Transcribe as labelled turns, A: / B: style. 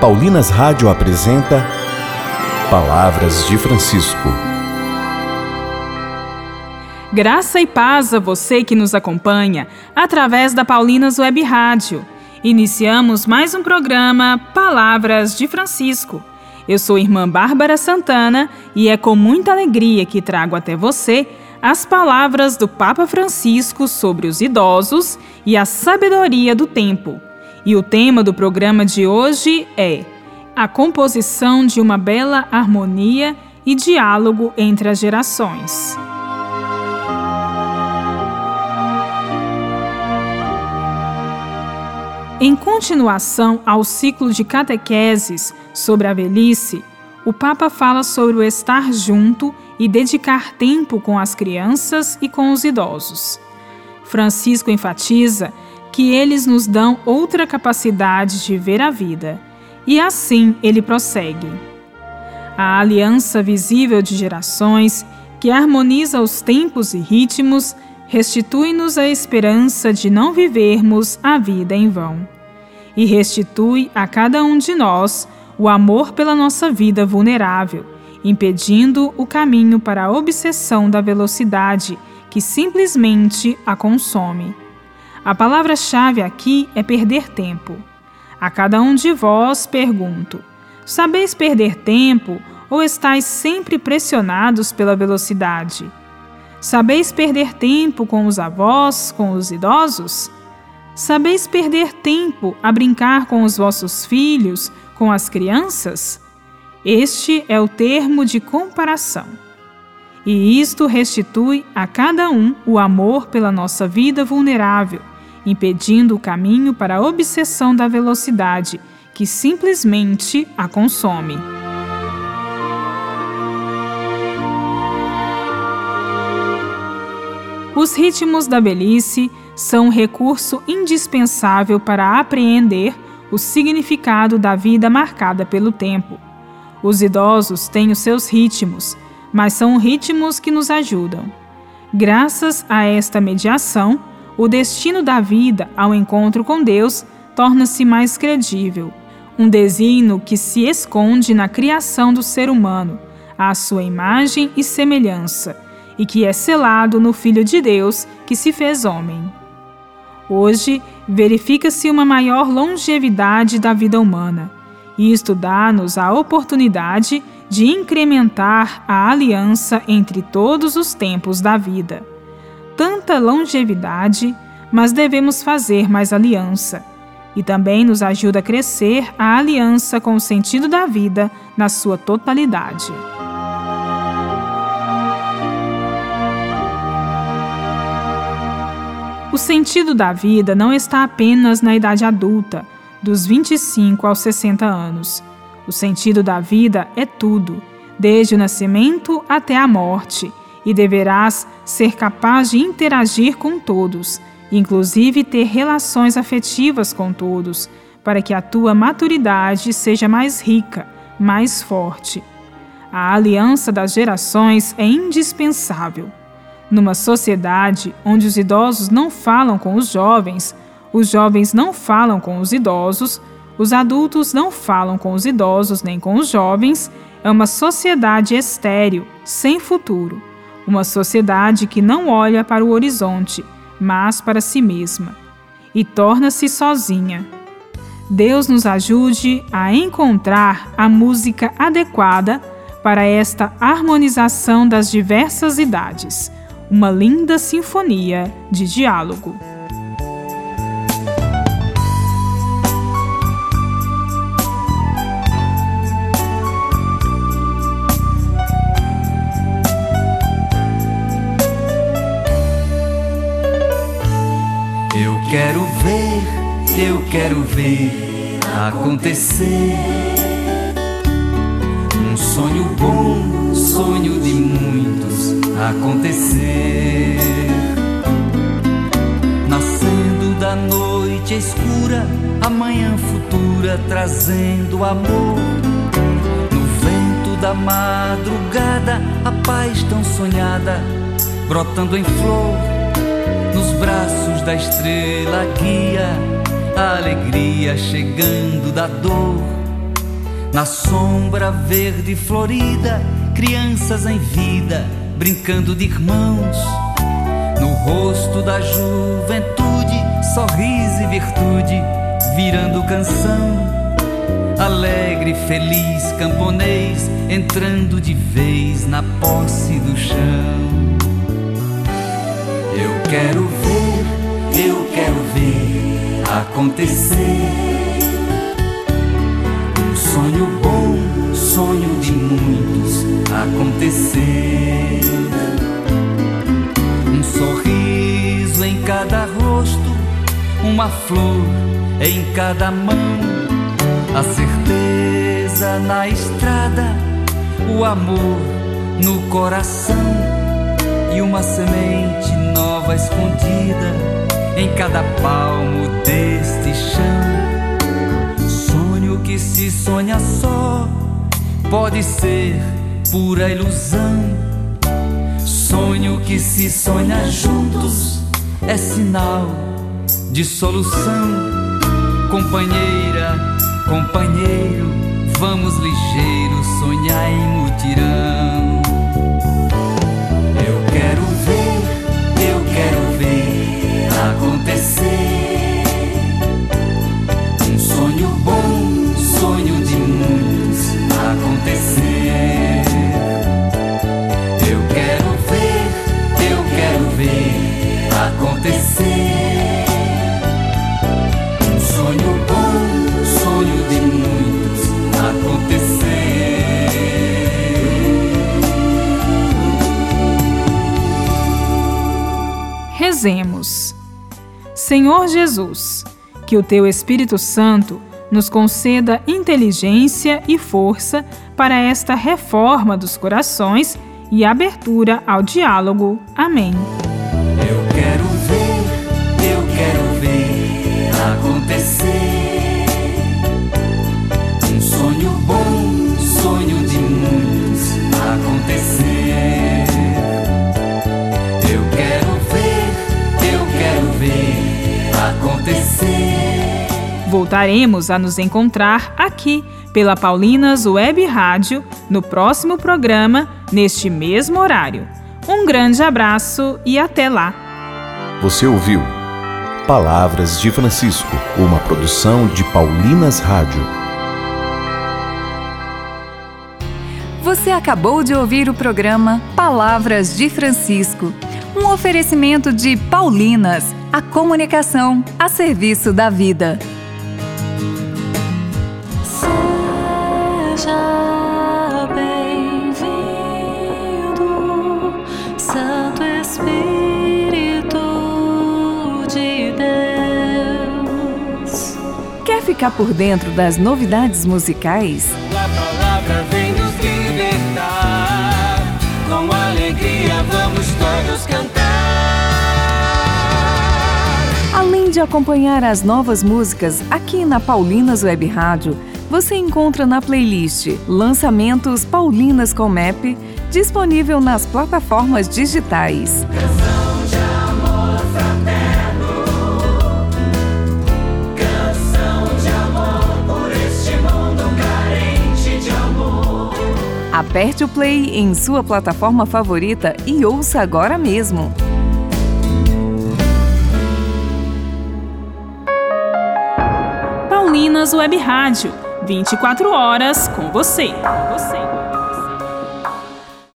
A: Paulinas Rádio apresenta Palavras de Francisco.
B: Graça e paz a você que nos acompanha através da Paulinas Web Rádio. Iniciamos mais um programa Palavras de Francisco. Eu sou irmã Bárbara Santana e é com muita alegria que trago até você as palavras do Papa Francisco sobre os idosos e a sabedoria do tempo. E o tema do programa de hoje é a composição de uma bela harmonia e diálogo entre as gerações. Em continuação ao ciclo de catequeses sobre a velhice, o Papa fala sobre o estar junto e dedicar tempo com as crianças e com os idosos. Francisco enfatiza que eles nos dão outra capacidade de ver a vida, e assim ele prossegue. A aliança visível de gerações, que harmoniza os tempos e ritmos, restitui-nos a esperança de não vivermos a vida em vão. E restitui a cada um de nós o amor pela nossa vida vulnerável impedindo o caminho para a obsessão da velocidade que simplesmente a consome. A palavra-chave aqui é perder tempo. A cada um de vós pergunto: sabeis perder tempo ou estáis sempre pressionados pela velocidade? Sabeis perder tempo com os avós, com os idosos? Sabeis perder tempo a brincar com os vossos filhos, com as crianças? Este é o termo de comparação. E isto restitui a cada um o amor pela nossa vida vulnerável, impedindo o caminho para a obsessão da velocidade, que simplesmente a consome. Os ritmos da velhice são um recurso indispensável para apreender o significado da vida marcada pelo tempo os idosos têm os seus ritmos, mas são ritmos que nos ajudam. Graças a esta mediação, o destino da vida ao encontro com Deus torna-se mais credível, um desígnio que se esconde na criação do ser humano, à sua imagem e semelhança, e que é selado no Filho de Deus que se fez homem. Hoje, verifica-se uma maior longevidade da vida humana e isto dá-nos a oportunidade de incrementar a aliança entre todos os tempos da vida. Tanta longevidade, mas devemos fazer mais aliança. E também nos ajuda a crescer a aliança com o sentido da vida na sua totalidade. O sentido da vida não está apenas na idade adulta dos 25 aos 60 anos. O sentido da vida é tudo, desde o nascimento até a morte, e deverás ser capaz de interagir com todos, inclusive ter relações afetivas com todos, para que a tua maturidade seja mais rica, mais forte. A aliança das gerações é indispensável. Numa sociedade onde os idosos não falam com os jovens, os jovens não falam com os idosos, os adultos não falam com os idosos nem com os jovens. É uma sociedade estéril, sem futuro. Uma sociedade que não olha para o horizonte, mas para si mesma. E torna-se sozinha. Deus nos ajude a encontrar a música adequada para esta harmonização das diversas idades. Uma linda sinfonia de diálogo.
C: Acontecer. Um sonho bom, sonho de muitos acontecer. Nascendo da noite escura, a manhã futura trazendo amor. No vento da madrugada, a paz tão sonhada, brotando em flor nos braços da estrela guia, alegria chegando da dor, Na sombra verde florida, crianças em vida, brincando de irmãos. No rosto da juventude, sorriso e virtude, virando canção. Alegre, feliz, camponês, entrando de vez na posse do chão. Eu quero ver, acontecer. Sonho bom, sonho de muitos acontecer. Um sorriso em cada rosto, uma flor em cada mão, a certeza na estrada, o amor no coração. E uma semente nova escondida em cada palmo deste chão que se sonha só pode ser pura ilusão. Sonho que se sonha juntos é sinal de solução. Companheiro,
B: Rezemos. Senhor Jesus, que o teu Espírito Santo nos conceda inteligência e força para esta reforma dos corações e abertura ao diálogo. Amém.
C: Eu quero ver, eu quero ver acontecer acontecer.
B: Voltaremos a nos encontrar aqui pela Paulinas Web Rádio no próximo programa, neste mesmo horário. Um grande abraço e até lá.
A: Você ouviu Palavras de Francisco, uma produção de Paulinas Rádio.
D: Você acabou de ouvir o programa Palavras de Francisco, um oferecimento de Paulinas, a comunicação a serviço da vida. ficar por dentro das novidades musicais?
C: A palavra vem nos libertar. Com alegria vamos todos cantar.
D: Acompanhar as novas músicas aqui na Paulinas Web Rádio, você encontra na playlist Lançamentos Paulinas com Map, disponível nas plataformas digitais. Aperte o play em sua plataforma favorita e ouça agora mesmo.
B: Paulinas Web Rádio, 24 horas com você. Com você.